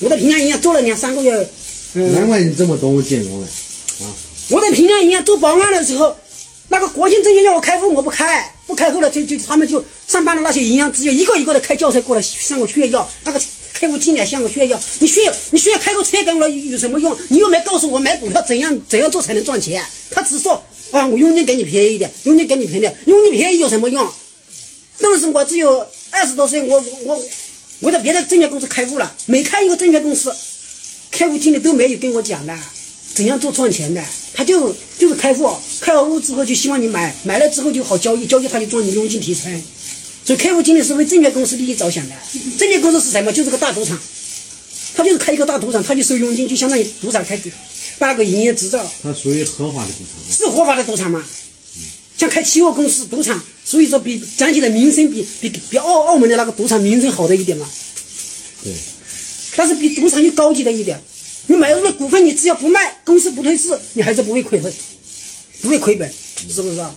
我在平安银行做了两三个月，难怪你这么懂建工了，啊！我在平安银行做保安的时候，那个国庆证券让我开户，我不开，不开户了，就就他们就上班的那些银行只有一个一个的开轿车过来向我炫耀，那个开户进来向我炫耀，你炫耀你炫耀开个车给我有什么用？你又没告诉我买股票怎样怎样做才能赚钱？他只说啊，我佣金给你便宜一点，佣金给你便宜点，佣金便宜有什么用？当时我只有二十多岁，我我我在别的证券公司开户了，每开一个证券公司，开户经理都没有跟我讲的怎样做赚钱的，他就就是开户，开好户之后就希望你买，买了之后就好交易，交易他就赚你佣金提成。所以开户经理是为证券公司利益着想的，证券公司是什么？就是个大赌场，他就是开一个大赌场，他就收佣金，就相当于赌场开办个营业执照。它属于合法的赌场。是合法的赌场吗？像开期货公司赌场，所以说比讲起来名声比比比澳澳门的那个赌场名声好的一点嘛。对。但是比赌场又高级的一点，你买入了股份，你只要不卖，公司不退市，你还是不会亏本，不会亏本，是不是啊？